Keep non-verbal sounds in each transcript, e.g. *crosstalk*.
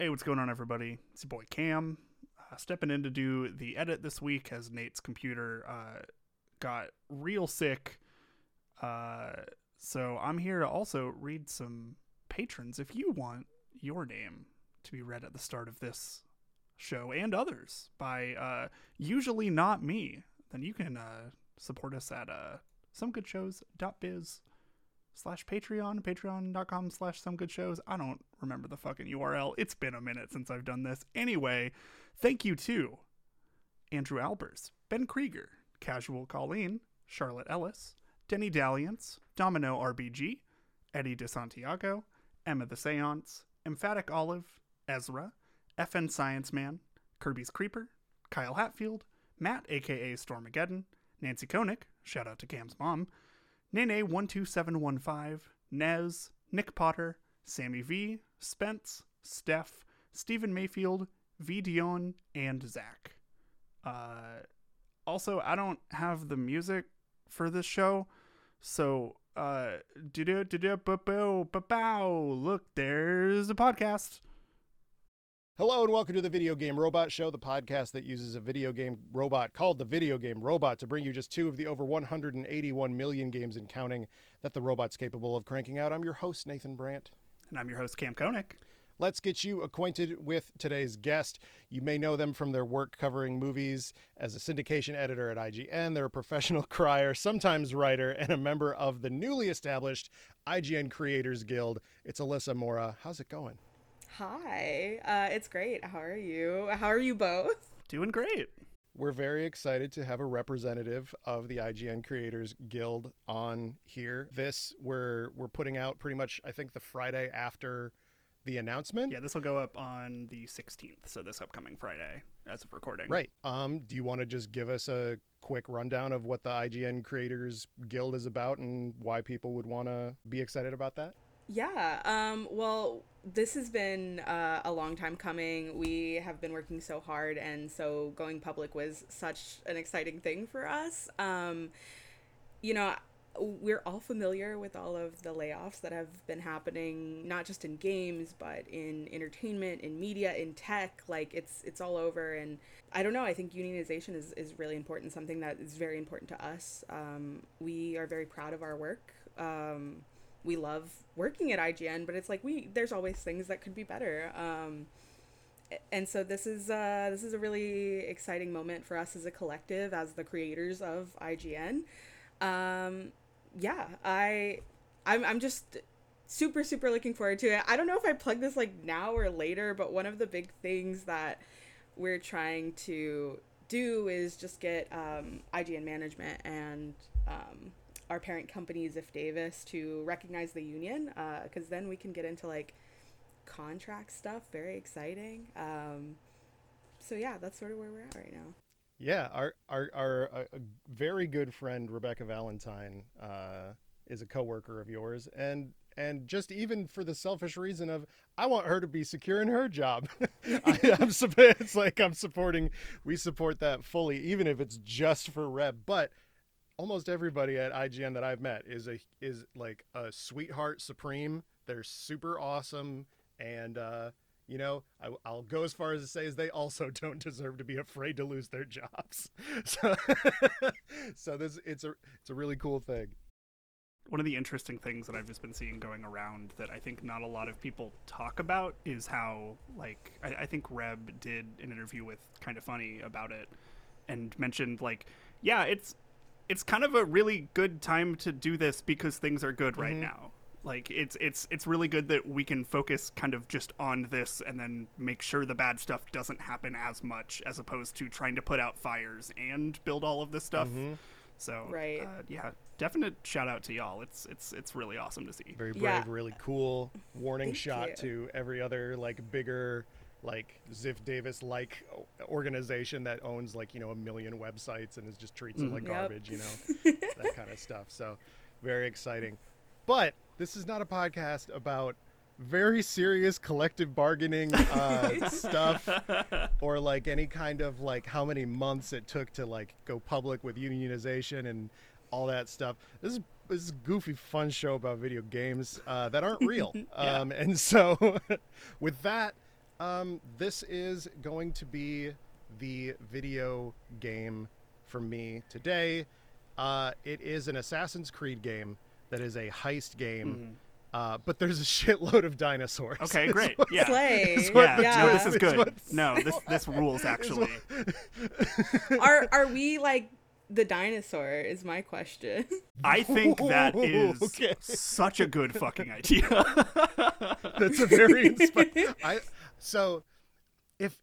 Hey, what's going on, everybody? It's your boy Cam, uh, stepping in to do the edit this week as Nate's computer uh, got real sick. Uh, so I'm here to also read some patrons. If you want your name to be read at the start of this show and others by uh, usually not me, then you can uh, support us at uh, somegoodshows.biz slash patreon patreon.com slash some good shows i don't remember the fucking url it's been a minute since i've done this. Anyway thank you to andrew albers ben krieger casual colleen charlotte ellis denny dalliance domino rbg eddie desantiago emma the seance emphatic olive ezra fn science man kirby's creeper kyle hatfield matt aka stormageddon nancy koenig shout out to cam's mom Nene12715, Nez, Nick Potter, Sammy V, Spence, Steph, Stephen Mayfield, V. Dion, and Zach. Uh, also, I don't have the music for this show, so uh, look, there's a podcast. Hello and welcome to the Video Game Robot Show, the podcast that uses a video game robot called the Video Game Robot to bring you just two of the over 181 million games and counting that the robot's capable of cranking out. I'm your host, Nathan Brandt. And I'm your host, Cam Koenig. Let's get you acquainted with today's guest. You may know them from their work covering movies as a syndication editor at IGN. They're a professional *laughs* crier, sometimes writer, and a member of the newly established IGN Creators Guild. It's Alyssa Mora. How's it going? Hi, uh, it's great. How are you? How are you both? Doing great. We're very excited to have a representative of the IGN Creators Guild on here. This we're we're putting out pretty much I think the Friday after the announcement. Yeah, this will go up on the 16th, so this upcoming Friday as of recording. Right. Um do you want to just give us a quick rundown of what the IGN Creators Guild is about and why people would want to be excited about that? Yeah. Um, well, this has been uh, a long time coming. We have been working so hard, and so going public was such an exciting thing for us. Um, you know, we're all familiar with all of the layoffs that have been happening, not just in games, but in entertainment, in media, in tech. Like it's it's all over, and I don't know. I think unionization is is really important. Something that is very important to us. Um, we are very proud of our work. Um, we love working at IGN, but it's like we there's always things that could be better. Um, and so this is uh, this is a really exciting moment for us as a collective, as the creators of IGN. Um, yeah, I I'm I'm just super super looking forward to it. I don't know if I plug this like now or later, but one of the big things that we're trying to do is just get um, IGN management and um, our parent company Ziff Davis to recognize the union because uh, then we can get into like contract stuff. Very exciting. Um, so yeah, that's sort of where we're at right now. Yeah, our our our uh, very good friend Rebecca Valentine uh, is a coworker of yours, and and just even for the selfish reason of I want her to be secure in her job. *laughs* I, am *laughs* it's like I'm supporting. We support that fully, even if it's just for Reb, but almost everybody at IGN that I've met is a is like a sweetheart supreme. They're super awesome, and uh, you know I, will go as far as to say is they also *laughs* don't deserve to be afraid to lose their jobs. *laughs* So, *laughs* so this it's a it's a really cool thing. One of the interesting things that I've just been seeing going around that I think not a lot of people talk about is how like I, I think Reb did an interview with Kinda Funny about it and mentioned like yeah it's it's kind of a really good time to do this because things are good right mm-hmm. now. Like it's it's it's really good that we can focus kind of just on this and then make sure the bad stuff doesn't happen as much as opposed to trying to put out fires and build all of this stuff. Mm-hmm. So right. Uh, yeah, definite shout out to y'all. It's it's it's really awesome to see. Very brave, yeah. really cool. Warning Thank shot you. to every other like bigger like Ziff Davis like organization that owns like you know a million websites and is just treats it like yep. garbage, you know, *laughs* that kind of stuff. So very exciting. But this is not a podcast about very serious collective bargaining uh, *laughs* stuff or like any kind of like how many months it took to like go public with unionization and all that stuff. This is this is a goofy fun show about video games uh, that aren't real. *laughs* yeah. um, and so with that Um, this is going to be the video game for me today. Uh, it is an Assassin's Creed game that is a heist game, uh, but there's a *laughs* shitload of dinosaurs. Mm-hmm. Okay, great. what- Yeah. Slay. is what Yeah, no, this is is good. what- No, this this *laughs* rules actually. *laughs* are are we like the dinosaur? Is my question. I think that is Okay. such a good fucking idea. That's a very inspiring. I so if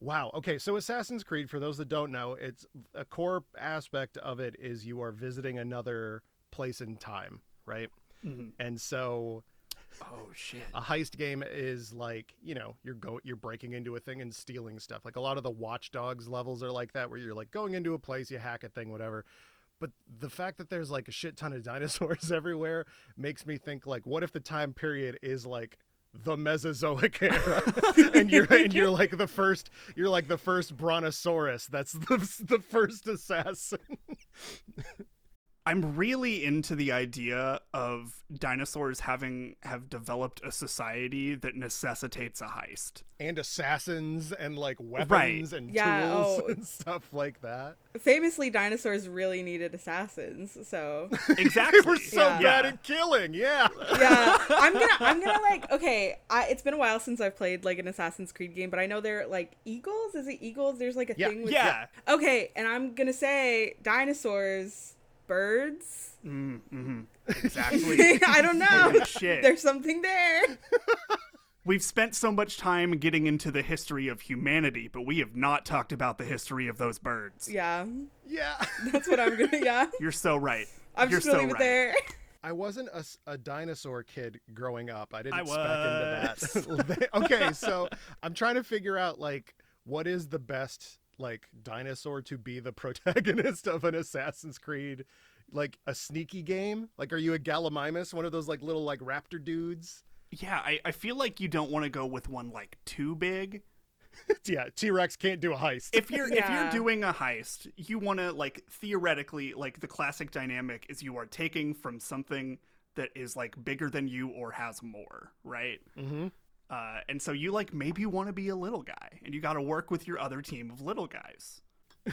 wow okay so Assassin's Creed for those that don't know it's a core aspect of it is you are visiting another place in time right Mhm. and so Oh shit. a heist game is like you know you're go you're breaking into a thing and stealing stuff like a lot of the Watch Dogs levels are like that where you're like going into a place you hack a thing whatever but the fact that there's like a shit ton of *laughs* dinosaurs everywhere makes me think like what if the time period is like the Mesozoic *laughs* era. *laughs* And you're and you're like the first you're like the first brontosaurus that's the the first assassin *laughs* I'm really into the idea of dinosaurs having have developed a society that necessitates a heist. and assassins and like weapons Right. and Yeah, tools oh. and stuff like that Famously, dinosaurs really needed assassins. So *laughs* Exactly. They were so Yeah. bad at killing. Yeah. yeah, *laughs* I'm gonna I'm gonna like okay. I, it's been a while since I've played like an Assassin's Creed game, but I know they're like eagles. Is it eagles? There's like a Yeah, thing with yeah. Okay, and I'm gonna say dinosaurs, birds. Mm, hmm *laughs* Exactly. I don't know. Holy shit. There's something there. *laughs* We've spent so much time getting into the history of humanity, but we have not talked about the history of those birds. Yeah, Yeah. *laughs* that's what I'm gonna. Yeah, You're so right. I'm You're just gonna so leave it right. there. I wasn't a dinosaur kid growing up. I didn't I spec into that. okay, so I'm trying to figure out like what is the best like dinosaur to be the *laughs* protagonist of an Assassin's Creed like a sneaky game? Like are you a Gallimimus, one of those like little like raptor dudes? Yeah, I, I feel like you don't want to go with one like too big. *laughs* yeah, T-Rex can't do a heist. If you're if you're doing a heist, you want to like theoretically like the classic dynamic is you are taking from something that is like bigger than you or has more, right? mm-hmm. Uh, and so you like maybe you want to be a little guy, and you got to work with your other team of little guys. *laughs*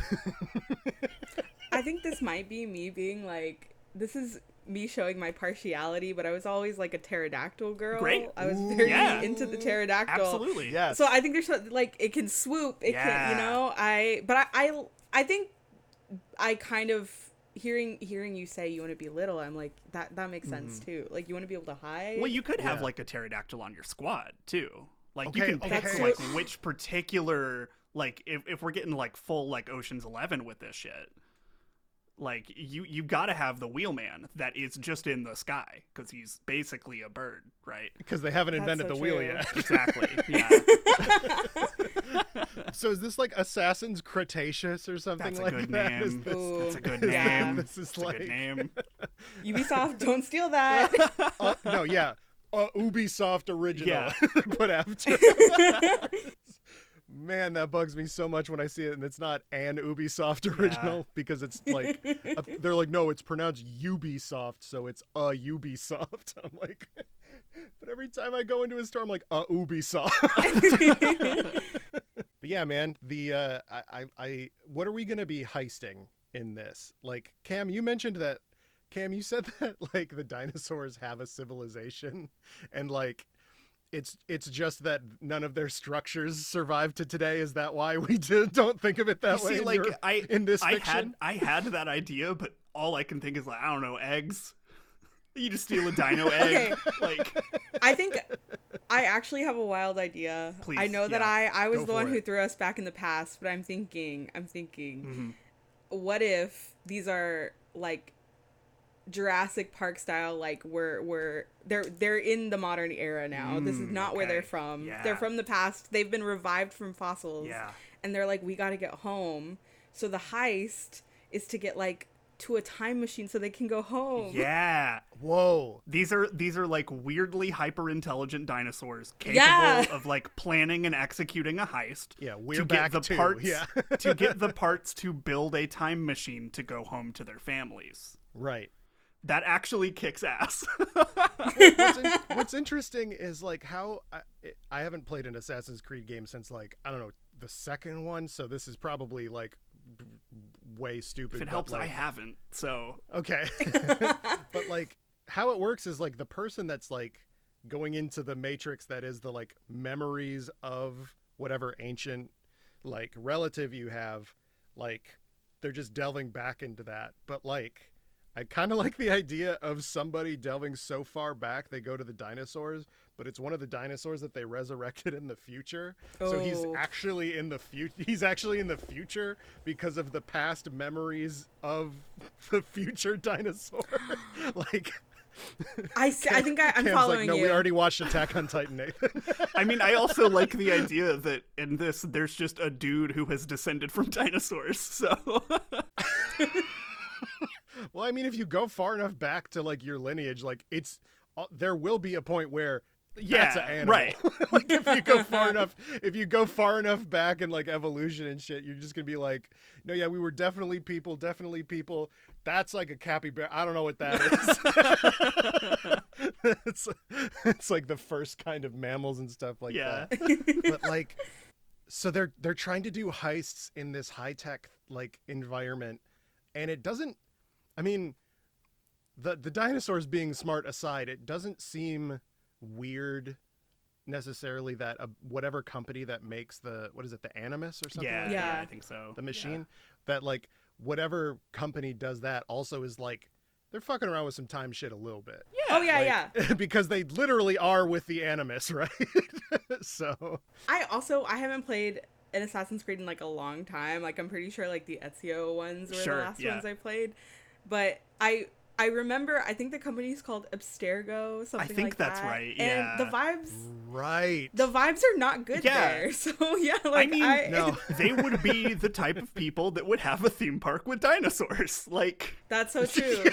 I think this might be me being like, this is me showing my partiality, but I was always like a pterodactyl girl. Great. I was very Yeah. into the pterodactyl. Absolutely. Yes. So I think there's like it can swoop. It can, Yeah. you know. I but I, I I think I kind of hearing hearing you say you want to be little. I'm like that that makes sense mm-hmm. too. Like you want to be able to hide. Well, you could have Yeah. like a pterodactyl on your squad too. Like you can pick okay. like which particular like if if we're getting like full like Ocean's Eleven with this shit. Like you you got to have the wheelman that is just in the sky because he's basically a bird, right? because they haven't That's invented so the wheel yet. Exactly. *laughs* Yeah. *laughs* So is this like Assassin's Cretaceous or something That's a like good that? Is name. this- Ooh, That's a good yeah. name. This is That's a like- good name. *laughs* Ubisoft, don't steal that. *laughs* uh, no, yeah, uh, Ubisoft original. Yeah. *laughs* but after. Man, that bugs me so much when I see it, and it's not an Ubisoft original because it's like uh, they're like, no, it's pronounced Ubisoft, so it's a Ubisoft. I'm like, but every time I go into a store, I'm like, a Ubisoft. But yeah, man, the uh, I, I, I, what are we gonna be heisting in this? Like, Cam, you mentioned that. Cam, you said *laughs* that like the dinosaurs have a civilization, *laughs* and like, it's it's just that none of their structures survived to today. Is that why we *laughs* do, don't think of it that You way? see, in like your- I in this I fiction? had I had that idea, but all I can think is like I don't know eggs. You just steal a dino *laughs* egg, Okay. like I think I actually have a wild idea. Please, I know that yeah. I I was the one who threw us back in the past, but I'm thinking I'm thinking mhm. what if these are like Jurassic Park style like we're we're they're they're in the modern era now. this is Mm, not where they're from. Yeah. They're from the past. They've been revived from fossils. yeah. And they're like we got to get home. So the heist is to get like to a time machine so they can go home. *laughs* Yeah. Whoa, These are these are like weirdly hyper intelligent dinosaurs capable Yeah. of like planning and executing a heist. yeah, we're to back get the too. parts Yeah, to get the *laughs* parts to build a time machine to go home to their families. right. that actually kicks ass. what's, in, *laughs* what's interesting is like how I, I haven't played an Assassin's Creed game since like I don't know the second one, so this is probably like b- way stupid. if it helps, I haven't. So Okay. *laughs* *laughs* but like how it works is like the person that's like going into the matrix that is the like memories of whatever ancient like relative you have like they're just delving back into that. But like I kind of like the idea of somebody delving so far back they go to the dinosaurs, but it's one of the dinosaurs that they resurrected in the future. So he's Oh. actually in the future. *laughs* He's actually in the future because of the past memories of *laughs* the future dinosaur. *laughs* like I, see, I think I, I'm Cam's following like, no, you. we already watched Attack on Titan, Nathan. I mean, I also like the idea that in this there's just a dude who has descended from dinosaurs. So well, I mean, if you go far enough back to like your lineage, like it's uh, there will be a point where an Yeah, animal. right. *laughs* *laughs* like if you go far *laughs* enough, if you go far enough back in like evolution and shit, you're just gonna be like, no, yeah, we were definitely people, definitely people. That's like a capybara. I don't know what that is. it's, it's like the first kind of mammals and stuff like yeah, that. But like, so they're they're trying to do heists in this high tech like environment, and it doesn't. I mean, the the dinosaurs being smart aside, it doesn't seem weird necessarily that a, whatever company that makes the what is it the animus or something yeah, like yeah, Yeah. I think so. the machine that like whatever company does that also is like they're fucking around with some time shit a little bit Yeah. oh yeah, Like, yeah. *laughs* because they literally are with the animus *laughs* right so I also I haven't played an Assassin's Creed in like a long time. Like I'm pretty sure like the Ezio ones were Sure, the last yeah. ones I played. But I I remember I think the company's called Abstergo, something I think like that's that. right, And the vibes right the vibes are not good Yeah. there. *laughs* So yeah, like mean, I, no they would be the type of people that would have a theme park with dinosaurs. *laughs* Like, that's so *laughs* true.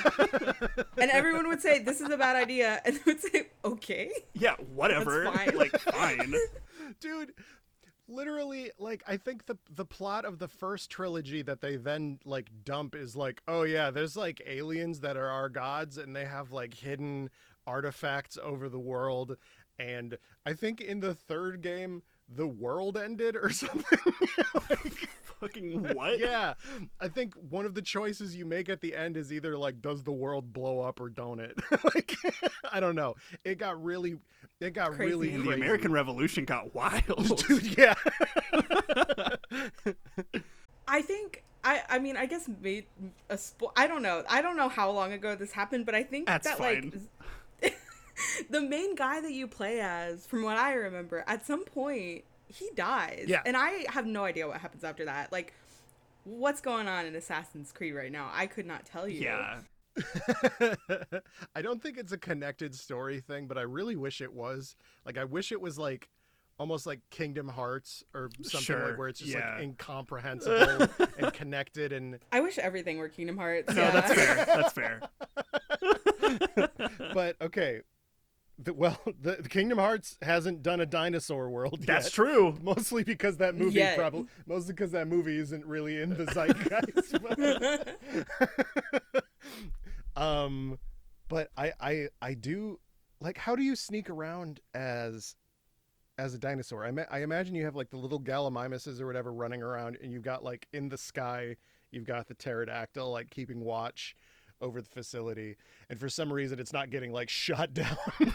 and everyone would say this is a bad idea, and they would say okay. yeah, whatever. Fine. Like, fine. dude literally like i think the the plot of the first trilogy that they then like dump is like oh yeah there's like aliens that are our gods and they have like hidden artifacts over the world. And i think in the third game the world ended or *laughs* something like, Fucking what? yeah i think one of the choices you make at the end is either like does the world blow up or don't it *laughs* like i don't know it got really it got Crazy. really And the crazy. American Revolution got wild. *laughs* dude yeah I think I I mean I guess made a spo- I don't know I don't know how long ago this happened, but I think That's that fine. like *laughs* the main guy that you play as, from what I remember, at some point he dies. Yeah. and I have no idea what happens after that. Like, what's going on in Assassin's Creed right now? I could not tell you. yeah. *laughs* I don't think it's a connected story thing, but I really wish it was. Like I wish it was like almost like Kingdom Hearts or something Sure, like where it's just yeah. like incomprehensible *laughs* and connected and I wish everything were Kingdom Hearts. No, yeah. that's fair. That's fair. but okay. The, well, *laughs* the, the Kingdom Hearts hasn't done a dinosaur world That's yet. true. *laughs* Mostly because that movie Yet. probably mostly because that movie isn't really in the zeitgeist. but- *laughs* um but I I I do like how do you sneak around as as a dinosaur? I ma- I imagine you have like the little gallimimuses or whatever running around and you've got like in the sky you've got the pterodactyl like keeping watch over the facility and for some reason it's not getting like *laughs* shot down. *laughs*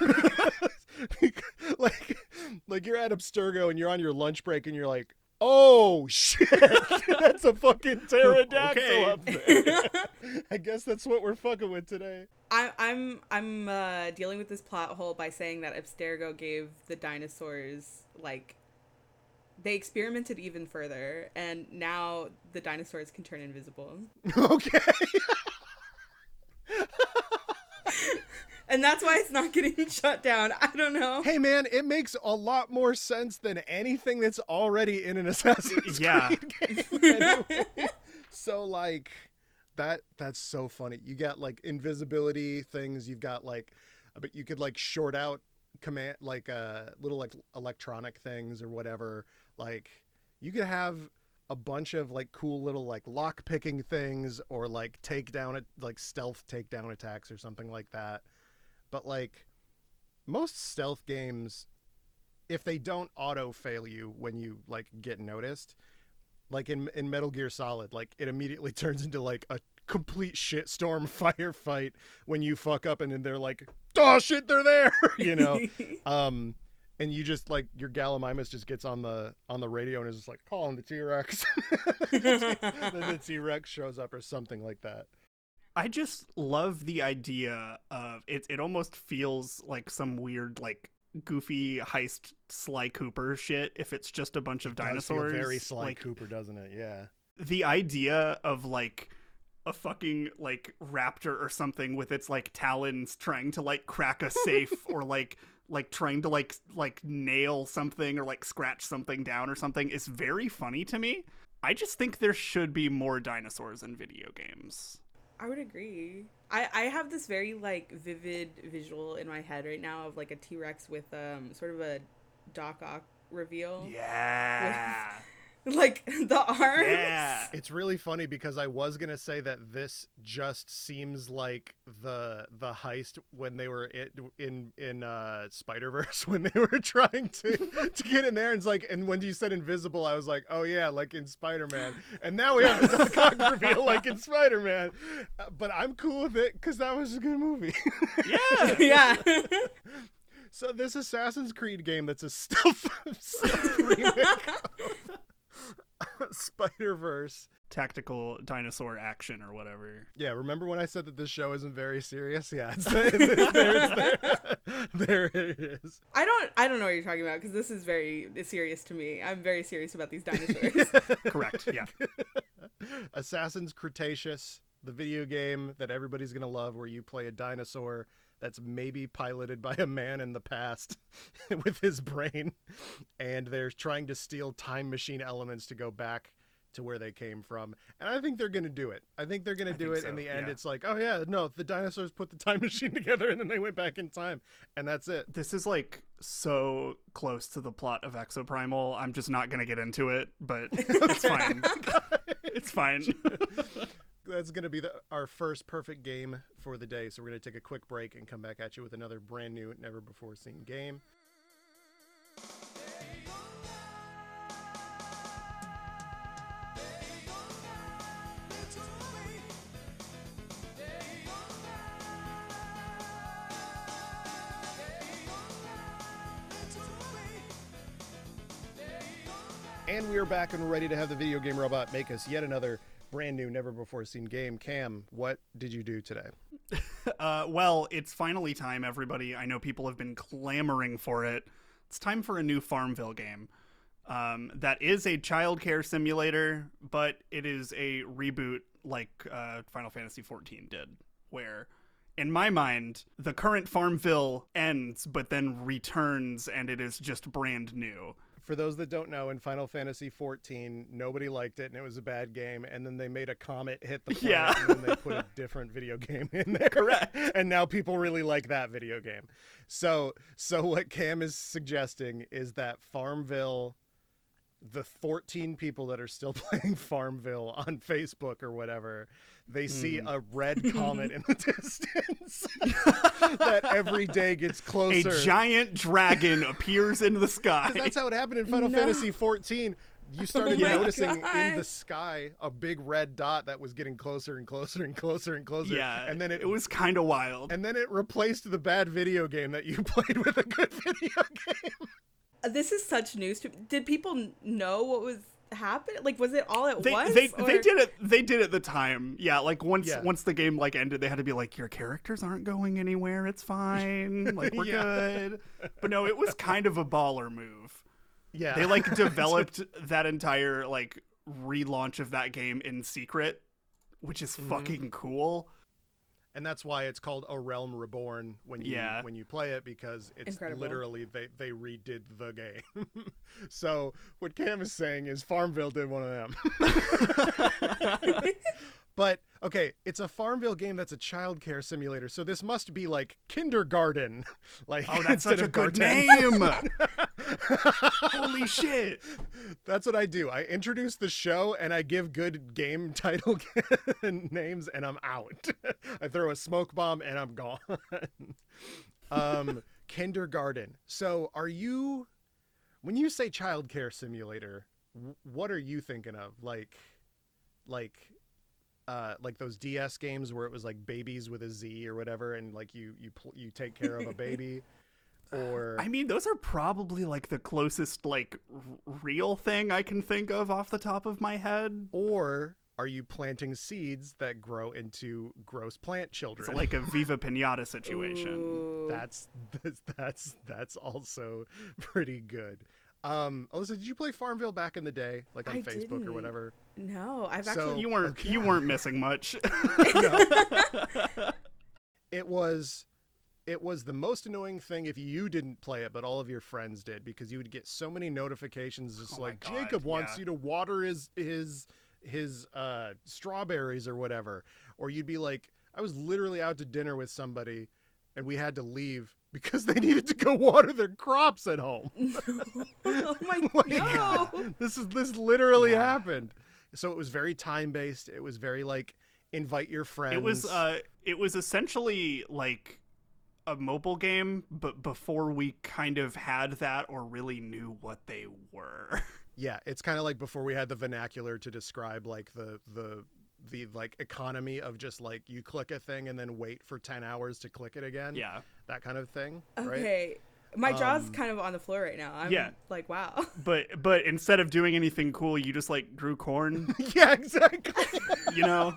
Like like you're at Abstergo and you're on your lunch break and you're like oh shit *laughs* that's a fucking pterodactyl Okay. up there. I guess that's what we're fucking with today. I, I'm I'm uh, dealing with this plot hole by saying that Abstergo gave the dinosaurs like they experimented even further, and now the dinosaurs can turn invisible, okay and that's why it's not getting *laughs* shut down. I don't know. hey man it makes a lot more sense than anything that's already in an Assassin's Yeah. Creed *laughs* game *laughs* anyway. so like that that's so funny you got like invisibility things you've got like but you could like short out command like uh little like electronic things or whatever like you could have a bunch of like cool little like lock picking things or like takedown like stealth takedown attacks or something like that. But like most stealth games if they don't auto fail you when you like get noticed, like in in Metal Gear Solid, like it immediately turns into like a complete shitstorm firefight when you fuck up and then they're like, "Oh shit, they're there," you know. um, and you just like your Gallimimus just gets on the on the radio and is just like calling the T Rex. then the T Rex shows up or something like that. I just love the idea of it. It almost feels like some weird like goofy heist Sly Cooper shit. If it's just a bunch of It does feel dinosaurs, very Sly like, Cooper, doesn't it? Yeah. the idea of like a fucking like raptor or something with its like talons trying to like crack a safe or like *laughs* like trying to like like nail something or like scratch something down or something is very funny to me. I just think there should be more dinosaurs in video games. I would agree. I, I have this very like vivid visual in my head right now of like a T Rex with um sort of a Doc Ock reveal. Yeah. *laughs* Like the arms. yeah. It's really funny because I was gonna say that this just seems like the the heist when they were in in, in uh, Spider Verse *laughs* when they were trying to to get in there. And it's like, and when you said invisible, I was like, oh yeah, like in Spider Man. And now we have the cock *laughs* reveal like in Spider Man. Uh, but I'm cool with it because that was a good movie. Yeah. yeah. so this Assassin's Creed game that's a stealth, stealth remake *laughs* Spider Verse. Tactical dinosaur action or whatever. Yeah, remember when I said that this show isn't very serious? Yeah, it's *laughs* there. It's there, it's there. *laughs* there it is. I don't I don't know what you're talking about because this is very serious to me. I'm very serious about these dinosaurs. Correct. Yeah. Assassin's Cretaceous, the video game that everybody's gonna love, where you play a dinosaur that's maybe piloted by a man in the past *laughs* with his brain, and they're trying to steal time machine elements to go back to where they came from. And I think they're going to do it. I think they're going to do it. In the end, yeah. it's like, oh yeah, no, the dinosaurs put the time *laughs* machine together and then they went back in time, and that's it. This is like so close to the plot of Exoprimal. I'm just not gonna get into it, but *laughs* it's fine. it's fine. That's going to be the, our first perfect game for the day. So we're going to take a quick break and come back at you with another brand new, never before seen game. And we are back and ready to have the video game robot make us yet another brand new, never before seen game. Cam, what did you do today? *laughs* Uh, well, it's finally time, everybody. I know people have been clamoring for it. It's time for a new Farmville game. Um, that is a childcare simulator, but it is a reboot like uh, Final Fantasy XIV did, where, in my mind, the current Farmville ends, but then returns, and it is just brand new. For those that don't know, in Final Fantasy XIV, nobody liked it and it was a bad game. And then they made a comet hit the planet Yeah. and then they put a *laughs* different video game in there. Correct. *laughs* And now people really like that video game. So, so what Cam is suggesting is that Farmville, the 14 people that are still *laughs* playing Farmville on Facebook or whatever, they see Hmm. a red *laughs* comet in the distance *laughs* that every day gets closer. A giant dragon *laughs* appears in the sky. that's how it happened in Final No. Fantasy 14. You started Oh my noticing in the sky a big red dot that was getting closer and closer and closer and closer. yeah, and then it, it was kind of wild. and then it replaced the bad video game that you played with a good video game. this is such news to Did people know what was happening? Like was it all at they, once? they or- they did it they did at the time yeah like once Yeah. once the game like ended they had to be like your characters aren't going anywhere it's fine *laughs* like we're Yeah. good but no it was kind of a baller move Yeah, they like *laughs* developed that entire like relaunch of that game in secret which is Mm-hmm. fucking cool and that's why it's called A Realm Reborn when you Yeah. when you play it because it's Incredible. literally they they redid the game. *laughs* so what Cam is saying is Farmville did one of them. *laughs* *laughs* but okay, it's a Farmville game that's a childcare simulator, so this must be like kindergarten. Like oh that's such a good Garten. name Holy shit! *laughs* That's what I do. I introduce the show and I give good game *laughs* title names and I'm out. *laughs* I throw a smoke bomb and I'm gone. um, kindergarten. So, are you when you say childcare simulator, what are you thinking of? Like like uh, like those DS games where it was like babies with a Z or whatever, and like you you pl- you take care of a baby, or I mean, those are probably like the closest like r- real thing I can think of off the top of my head. or are you planting seeds that grow into gross plant children? It's like a *laughs* Viva Pinata situation. That's that's that's that's also pretty good. Um, Alyssa, did you play Farmville back in the day, like on I Facebook didn't. or whatever? no, I've So- actually You weren't Okay. you weren't missing much. *laughs* *laughs* it was it was the most annoying thing if you didn't play it but all of your friends did because you would get so many notifications just Oh like God, jacob wants yeah. you to water his his his uh strawberries or whatever or you'd be like i was literally out to dinner with somebody and we had to leave *laughs* because they needed to go water their crops at home *laughs* oh my *laughs* Like, no. this is this literally Yeah. happened so it was very time based it was very like invite your friends It was uh it was essentially like a mobile game, but before we kind of had that or really knew what they were. *laughs* Yeah, it's kind of like before we had the vernacular to describe like the the the like economy of just like you click a thing and then wait for 10 hours to click it again. yeah. That kind of thing, right? Okay. My jaw's Um, kind of on the floor right now. I'm yeah. like, wow. *laughs* But but instead of doing anything cool, you just like grew corn, *laughs* yeah, exactly. you know?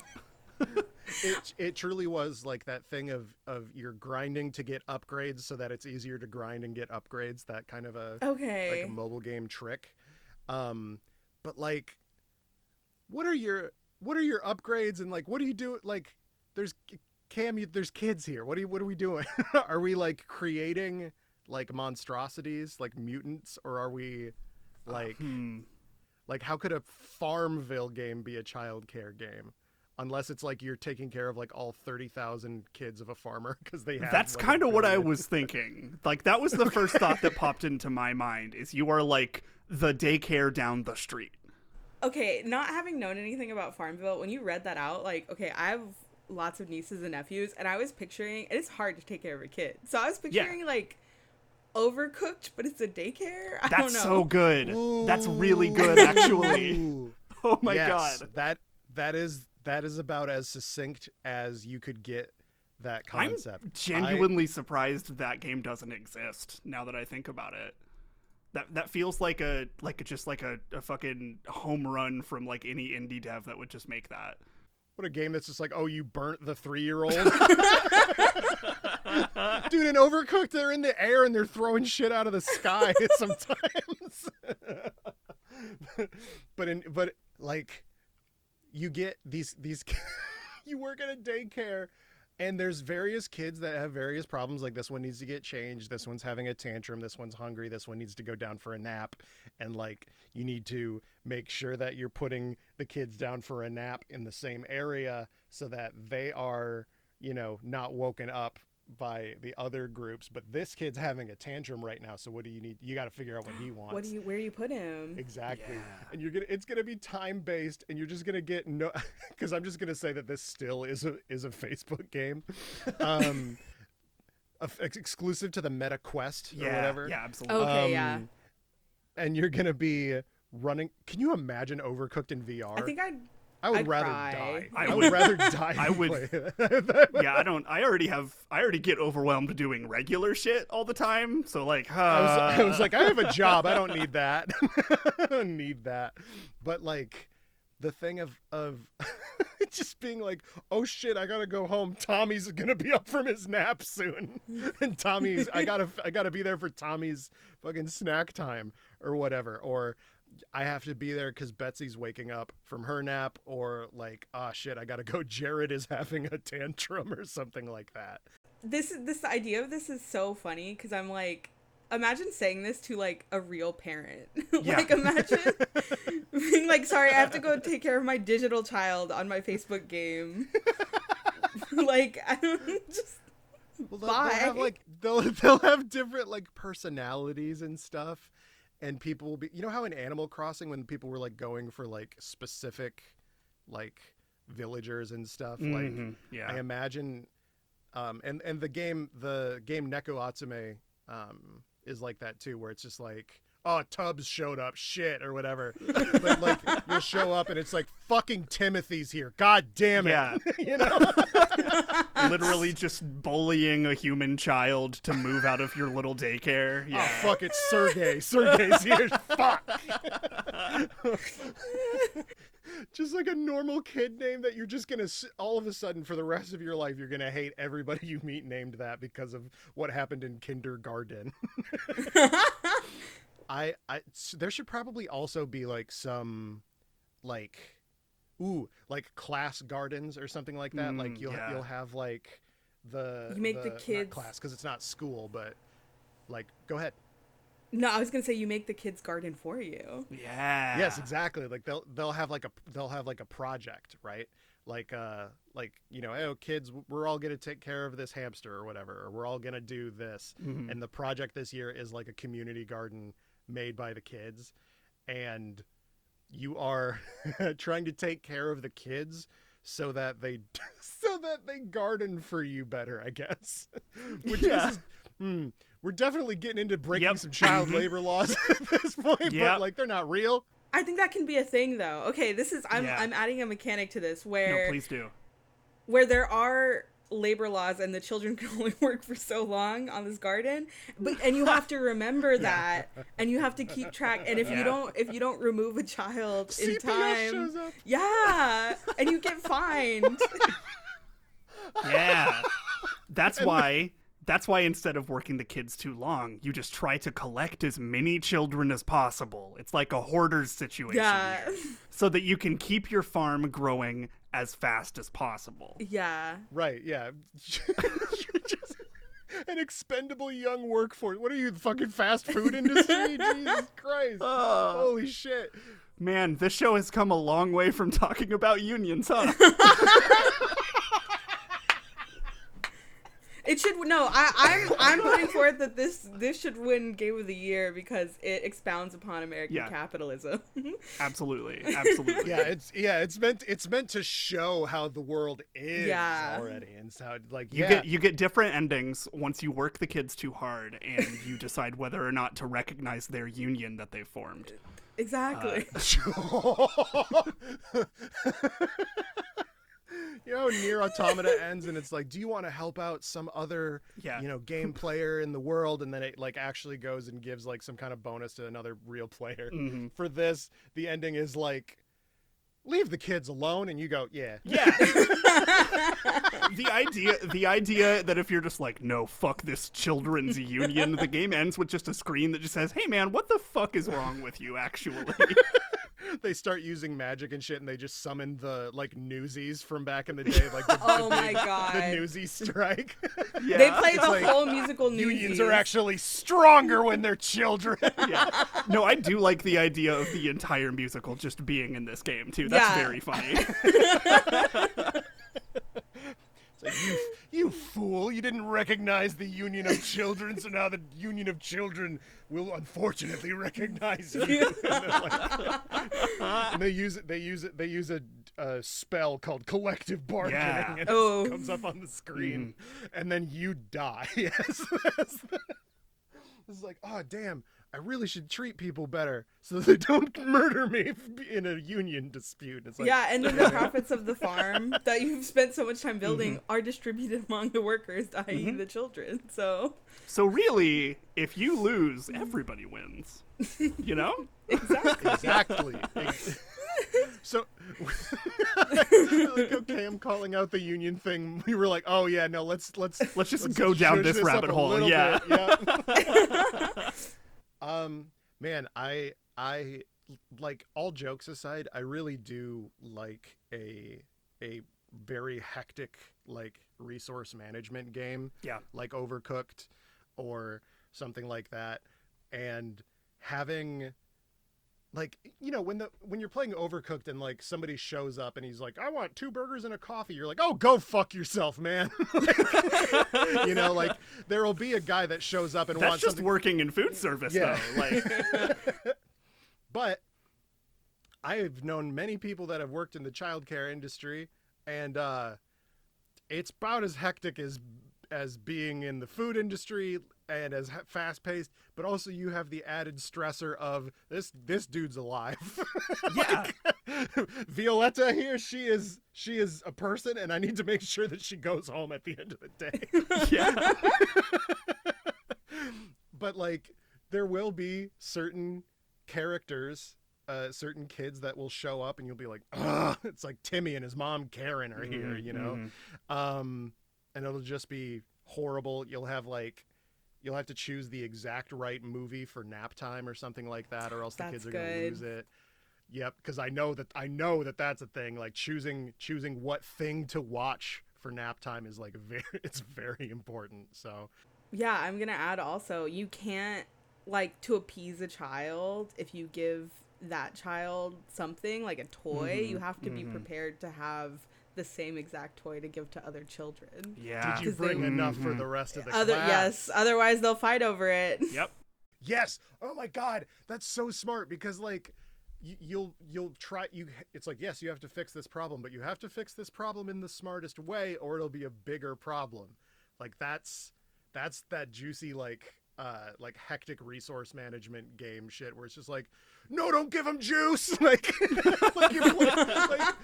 It it truly was like that thing of of you're grinding to get upgrades so that it's easier to grind and get upgrades, that kind of a Okay. like a mobile game trick. Um, but like, what are your what are your upgrades and like what do you do? Like, there's Cam, you, there's kids here. What are you, what are we doing? *laughs* are we like creating like monstrosities, like mutants, or are we like Hmm. like how could a Farmville game be a child care game? Unless it's like you're taking care of like all thirty thousand kids of a farmer *laughs* because they have. That's like, kind of what I was thinking. Like that was the first thought that popped into my mind is you are like the daycare down the street. okay, not having known anything about Farmville, when you read that out, like, okay, I have lots of nieces and nephews, and I was picturing it's hard to take care of a kid. So I was picturing like overcooked, but it's a daycare. *laughs* I don't That's know. so good. That's really good actually. Ooh. *laughs* Oh my yes, god. that that is that is about as succinct as you could get that concept. I'm genuinely surprised that game doesn't exist now that I think about it. That that feels like a like a, just like a, a fucking home run from like any indie dev that would just make that. what a game that's just like, oh, you burnt the three year old. *laughs* *laughs* Dude, in Overcooked, they're in the air and they're throwing shit out of the sky *laughs* sometimes. but in but like you get these these *laughs* you work at a daycare and there's various kids that have various problems. Like this one needs to get changed. This one's having a tantrum. This one's hungry. This one needs to go down for a nap. And like you need to make sure that you're putting the kids down for a nap in the same area so that they are you know not woken up by the other groups but this kid's having a tantrum right now so what do you need you got to figure out what he *gasps* wants What do you? Where you put him? Exactly. Yeah. And you're gonna it's gonna be time based and you're just gonna get no *laughs* because I'm just gonna say that this still is a is a Facebook game. *laughs* Um of- ex- exclusive to the Meta Quest or Yeah, whatever. yeah, absolutely. Okay, yeah. Um, And you're gonna be running can you imagine overcooked in VR? I think I'd. I would I'd rather cry. die. I I, would- would rather *laughs* die. I would- *laughs* yeah, I don't. I already have. I already get overwhelmed doing regular shit all the time. So like, uh, I was, I was like, I have a *laughs* job. I don't need that. I don't need that. But like, the thing of of just being like, oh shit, I gotta go home. Tommy's gonna be up from his nap soon, and Tommy's I gotta I gotta be there for Tommy's fucking snack time or whatever, or. I have to be there because Betsy's waking up from her nap, or like, ah, shit, I gotta go. *laughs* Jared is having a tantrum, or something like that. This this idea of this is so funny because I'm like, imagine saying this to like a real parent. *laughs* Yeah. like imagine *laughs* being like, sorry, I have to go take care of my digital child on my Facebook game. like I don't just Well, they'll, they'll have like they'll they'll have different like personalities and stuff, and people will be you know how in Animal Crossing when people were like going for like specific like villagers and stuff like Mhm, yeah. I imagine um and and the game the game Neko Atsume um is like that too where it's just like oh Tubbs showed up shit or whatever. But like you'll show up and it's like fucking Timothy's here. God damn it. Yeah. *laughs* you know? *laughs* Literally just bullying a human child to move out of your little daycare. Oh, yeah. oh fuck it's Sergey. Sergey's here. Fuck. Just like a normal kid name that you're just gonna all of a sudden for the rest of your life you're gonna hate everybody you meet named that because of what happened in kindergarten *laughs* I, I s- there should probably also be like some like ooh like class gardens or something like that like Mm, you'll yeah. you'll have like the You make the not kids- class because it's not school but like go ahead No, I was gonna say you make the kids garden for you. Yeah. yes exactly like they'll they'll have like a they'll have like a project right like uh like you know oh kids we're all gonna take care of this hamster or whatever or we're all gonna do this Mhm. and the project this year is like a community garden made by the kids and you are *laughs* trying to take care of the kids so that they *laughs* so that they garden for you better i guess *laughs* which Yeah. is hmm, we're definitely getting into breaking Yep. some child Mhm. labor laws at this point Yep. but like they're not real I think that can be a thing though. Okay, this is I'm Yeah. I'm adding a mechanic to this where No, where please do. where there are labor laws and the children can *laughs* only work for so long on this garden but *laughs* and you have to remember that and you have to keep track and if Yeah. you don't if you don't remove a child in time shows up. yeah and you get *laughs* fined Yeah. That's why that's why instead of working the kids too long, you just try to collect as many children as possible. It's like a hoarder's situation. yeah here, So that you can keep your farm growing as fast as possible. yeah Right, yeah. *laughs* You're just an expendable young workforce. What are you, the fucking fast food *laughs* industry? Jesus Christ. Holy shit. Man, this show has come a long way from talking about unions, huh? *laughs* it should no I, i'm i'm putting forth that this this should win game of the year because it expounds upon american Yeah. capitalism *laughs* absolutely. Absolutely. Yeah, it's yeah, it's meant it's meant to show how the world is Yeah. already. And so like You yeah. get you get different endings once you work the kids too hard and you decide whether or not to recognize their union that they formed. exactly uh, *laughs* *laughs* you know, Nier Automata *laughs* ends, and it's like, do you want to help out some other, Yeah. you know, game player in the world? And then it like actually goes and gives like some kind of bonus to another real player. Mhm. For this, the ending is like, leave the kids alone, and you go, yeah, Yeah. *laughs* the idea the idea that if you're just like, no, fuck this children's union, the game ends with just a screen that just says, Hey man, what the fuck is wrong with you actually? *laughs* *laughs* they start using magic and shit, and they just summon the like newsies from back in the day, like the, *laughs* Oh the my *laughs* big- God. the newsy strike. Yeah. they play the like, whole musical Unions Newsies. are actually stronger when they're children. yeah. No, I do like the idea of the entire musical just being in this game too. That's Yeah. very funny. It's like, you, you fool! You didn't recognize the Union of Children, so now the Union of Children will unfortunately recognize you. *laughs* and, they're like- and *laughs* they use it. They use it. They use a, a spell called collective bargaining, Yeah. and Oh. it comes up on the screen, mm. and then you die. *laughs* yes, that's the- it's like, oh damn! I really should treat people better so they *laughs* don't murder me in a union dispute. It's like, yeah, and then the *laughs* profits of the farm that you've spent so much time building Mm-hmm. are distributed among the workers, i.e., the children. So so really, if you lose, everybody wins. You know? *laughs* exactly. Exactly. so, like, okay, I'm calling out the union thing. We were like, oh yeah, no, let's let's Let's just go down zhuzh this rabbit hole, yeah. bit, yeah. Um, man, I I like all jokes aside, I really do like a a very hectic like resource management game Yeah. like Overcooked or something like that, and having like you know when the when you're playing overcooked and like somebody shows up and he's like i want two burgers and a coffee you're like oh go fuck yourself man Like, *laughs* you know like there will be a guy that shows up and That's wants just something working in food service, Yeah. though. Like, *laughs* but i have known many people that have worked in the childcare industry and uh it's about as hectic as as being in the food industry and as fast paced but also you have the added stressor of this this dude's alive *laughs* yeah, *laughs* Violetta here, she is she is a person, and I need to make sure that she goes home at the end of the day. *laughs* yeah, but like, there will be certain characters, uh, certain kids that will show up, and you'll be like, Ugh! it's like Timmy and his mom Karen are here, you know, Mhm. um, and it'll just be horrible. You'll have like. You'll have to choose the exact right movie for nap time or something like that, or else the That's kids are going to lose it. Yep, because I know that I know that that's a thing. Like choosing choosing what thing to watch for nap time is like *laughs* very it's very important. So Yeah, I'm gonna add also, you can't like to appease a child if you give that child something like a toy, Mhm, you have to be mhm. prepared to have the same exact toy to give to other children. yeah. did you 'Cause they- bring enough for Mhm. the rest of the Other class? yes, otherwise they'll fight over it. *laughs* Yep. Yes. Oh my god, that's so smart because like y- you'll you'll try you it's like yes you have to fix this problem but you have to fix this problem in the smartest way or it'll be a bigger problem like that's that's that juicy like uh like hectic resource management game shit where it's just like no don't give him juice *laughs* like *laughs* like you're play, like you know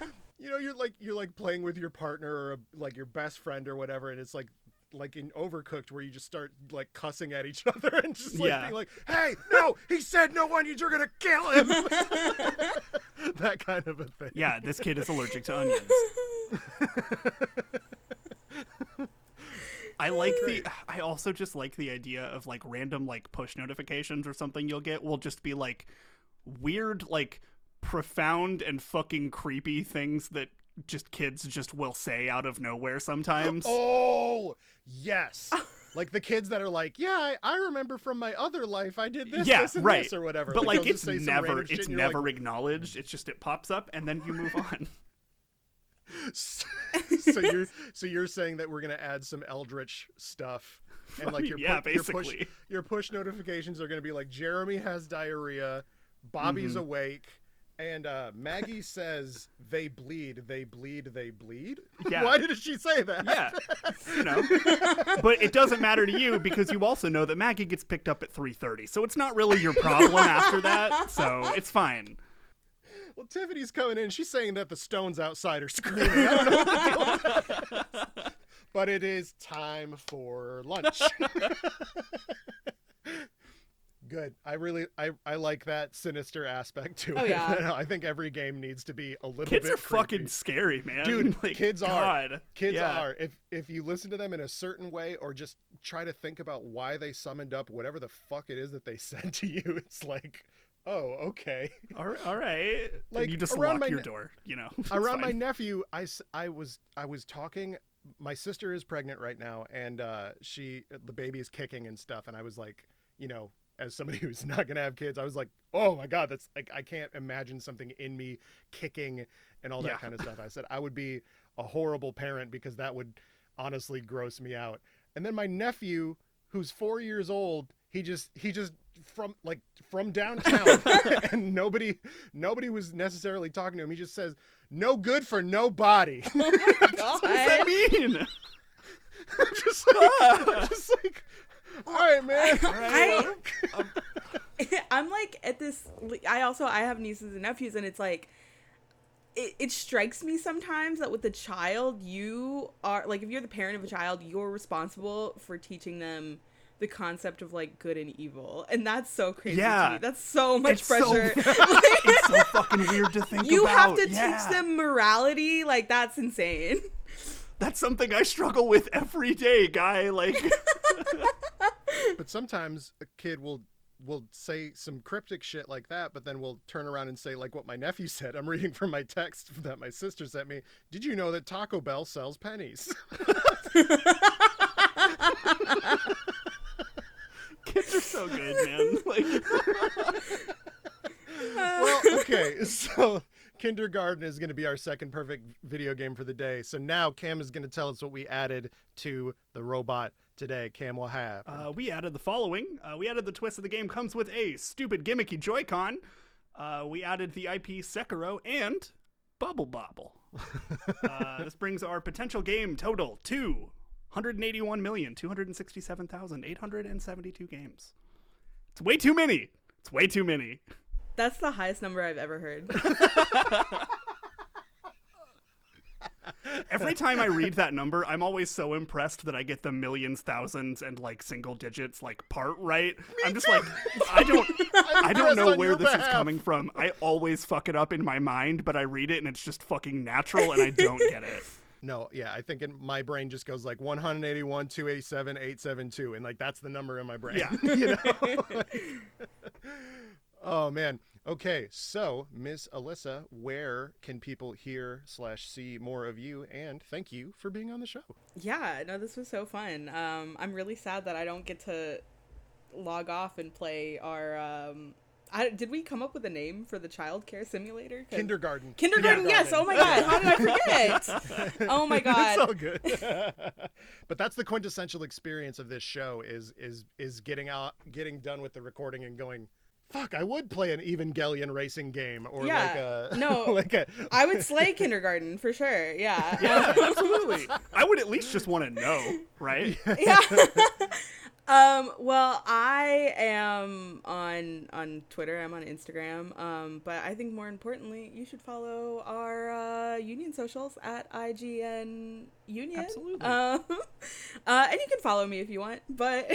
you're like you're like playing with your partner or like your best friend or whatever and it's like like in overcooked where you just start like cussing at each *laughs* other and just like Yeah. being like hey no he said no onions you're gonna kill him *laughs* that kind of a thing Yeah, this kid is allergic to onions. *laughs* I like the I also just like the idea of like random like push notifications or something you'll get will just be like weird like profound and fucking creepy things that just kids just will say out of nowhere sometimes. *gasps* oh yes *laughs* like the kids that are like yeah I, I remember from my other life i did this yeah, this and right. this or whatever But like, they'll it's just say some never it's you're like, never acknowledged. It's just it pops up and then you move on. *laughs* *laughs* so you're so you're saying that we're gonna add some eldritch stuff and like your Yeah, pu- your push your push notifications are gonna be like Jeremy has diarrhea, Bobby's Mm-hmm. awake, and uh, Maggie *laughs* says they bleed, they bleed, they bleed. Yeah. Why did she say that? Yeah, you know. *laughs* But it doesn't matter to you because you also know that Maggie gets picked up at 3:30. So it's not really your problem after that. So it's fine. Well, Tiffany's coming in. She's saying that the stones outside are screaming. I don't know what the deal. *laughs* But it is time for lunch. Good. I really I, I like that sinister aspect to Oh, it. yeah. *laughs* I think every game needs to be a little Kids bit are fucking creepy. scary, man. Dude, *laughs* Like, kids are. Kids Yeah. are. If if you listen to them in a certain way or just try to think about why they summoned up whatever the fuck it is that they *laughs* said to you, it's like, oh, okay. All right, all right. Like, and you just lock your ne- door. You know. It's around my fine. nephew I, s- I was i was talking my sister is pregnant right now and uh she the baby is kicking and stuff and i was like you know as somebody *laughs* who's not gonna have kids i was like oh my god that's like i can't imagine something in me kicking and all that Yeah. kind of stuff. I said i would be a horrible parent because that would honestly gross me out. And then my nephew who's four years old he just he just from like from downtown *laughs* *laughs* and nobody nobody was necessarily talking to him. He just says no good for nobody. What does that mean? just like, just like all right man. I, I'm like at this. I also I have nieces and nephews, and it's like it, it strikes me sometimes that with a child, you are like if you're the parent of a child, you're responsible for teaching them the concept of like good and evil, and that's so crazy. to Yeah. me. that's so much It's so- pressure. *laughs* *laughs* it's so fucking weird to think you about. have to Yeah. teach them morality. Like that's insane. That's something I struggle with every day, guy. Like, *laughs* but sometimes a kid will will say some cryptic shit like that but then will turn around and say like what my nephew *laughs* said i'm reading from my text *laughs* that my sister sent me did you know that taco bell sells pennies *laughs* kids are so good, man. Like, well, okay, so kindergarten is going to be our second perfect video game for the day. So now Kam is going to tell us what we added to the robot today. Kam will have. Uh, we added the following. Uh, we added the twist of the game comes with a stupid gimmicky Joy-Con. Uh, we added the IP Sekiro and Bubble Bobble. *laughs* uh, this brings our potential game total to 181,267,872 games. It's way too many. It's way too many. That's the highest number I've ever heard. *laughs* Every time I read *laughs* that number, I'm always so impressed that I get the millions, thousands, and like single digits like part right. I'm just like, I don't, *laughs* I don't know where this is coming from. I always fuck it up in my mind, but I read it and it's just fucking natural, and I don't get it. *laughs* No, yeah, I think in my brain just goes like 181, 287, 872, and like that's the number in my brain. Yeah. you know. oh man. Okay, so Miss Alyssa, where can people hear slash see more of you? And thank you for being on the show. yeah, no, this was so fun. Um, I'm really sad that I don't get to log off and play our. Um, I, did we come up with a name for the child care simulator? Kindergarten. Kindergarten, yes. Oh my god, how did I forget? *laughs* oh my god. it's all good. *laughs* but that's the quintessential experience of this show is is is getting out getting done with the recording and going, fuck, I would play an Evangelion racing game or like a No. *laughs* like a I would slay kindergarten for sure. Yeah. *laughs* Yeah, absolutely. *laughs* I would at least just want to know, right? yeah. um, well, I am on on Twitter. I'm on Instagram. Um, but I think more importantly, you should follow our uh, union socials at IGN Union. Absolutely. Um, uh, and you can follow me if you want. But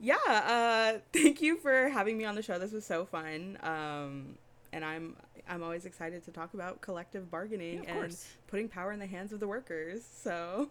yeah, uh, *laughs* thank you for having me on the show. This was so fun. Um, and I'm I'm always excited to talk about collective bargaining Yeah, and course. putting power in the hands of the workers. So.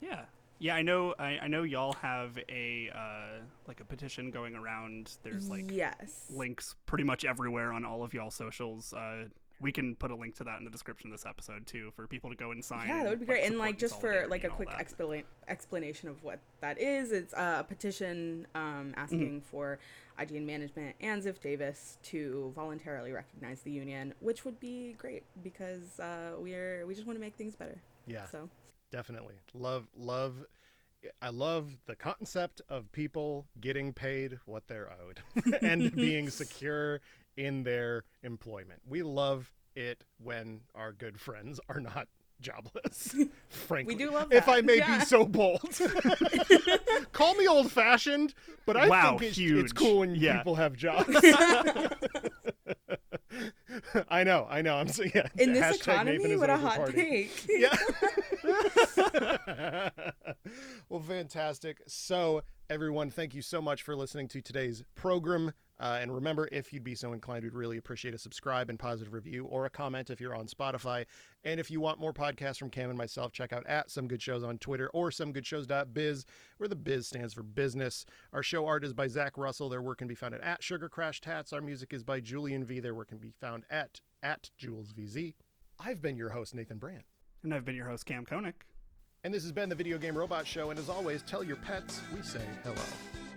Yeah. Yeah, I know. I, I know y'all have a uh, like a petition going around. There's like yes. links pretty much everywhere on all of y'all socials. Uh, we can put a link to that in the description of this episode too for people to go and sign. Yeah, that would be great. And like just for like a quick that. expla- explanation of what that is, it's uh, a petition um, asking for IGN management and Ziff Davis to voluntarily recognize the union, which would be great because uh, we're we just want to make things better. Yeah, So definitely. Love love I love the concept of people getting paid what they're owed *laughs* and *laughs* being secure in their employment. We love it when our good friends are not jobless. *laughs* Frankly, do love If. I may Yeah. be so bold, *laughs* call me old-fashioned, but I Wow, think it's, it's cool when Yeah. people have jobs. *laughs* I know, I know. I'm so yeah. in this hashtag economy, is what a hot party. take. Yeah. well, fantastic. So, everyone, thank you so much for listening to today's program. Uh, and remember, if you'd be so inclined, we'd really appreciate a subscribe and positive review or a comment if you're on Spotify. And if you want more podcasts from Kam and myself, check out at Some Good Shows on Twitter or SomeGoodShows.biz, where the biz stands for business. Our show art is by Zack Russell. Their work can be found at, at Sugar Crash Tats. Our music is by Julian V. Their work can be found at at Jules VZ. I've been your host, Nathan Brandt. And I've been your host, Kam Koenig. And this has been the Video Game Robot Show. And as always, tell your pets we say hello.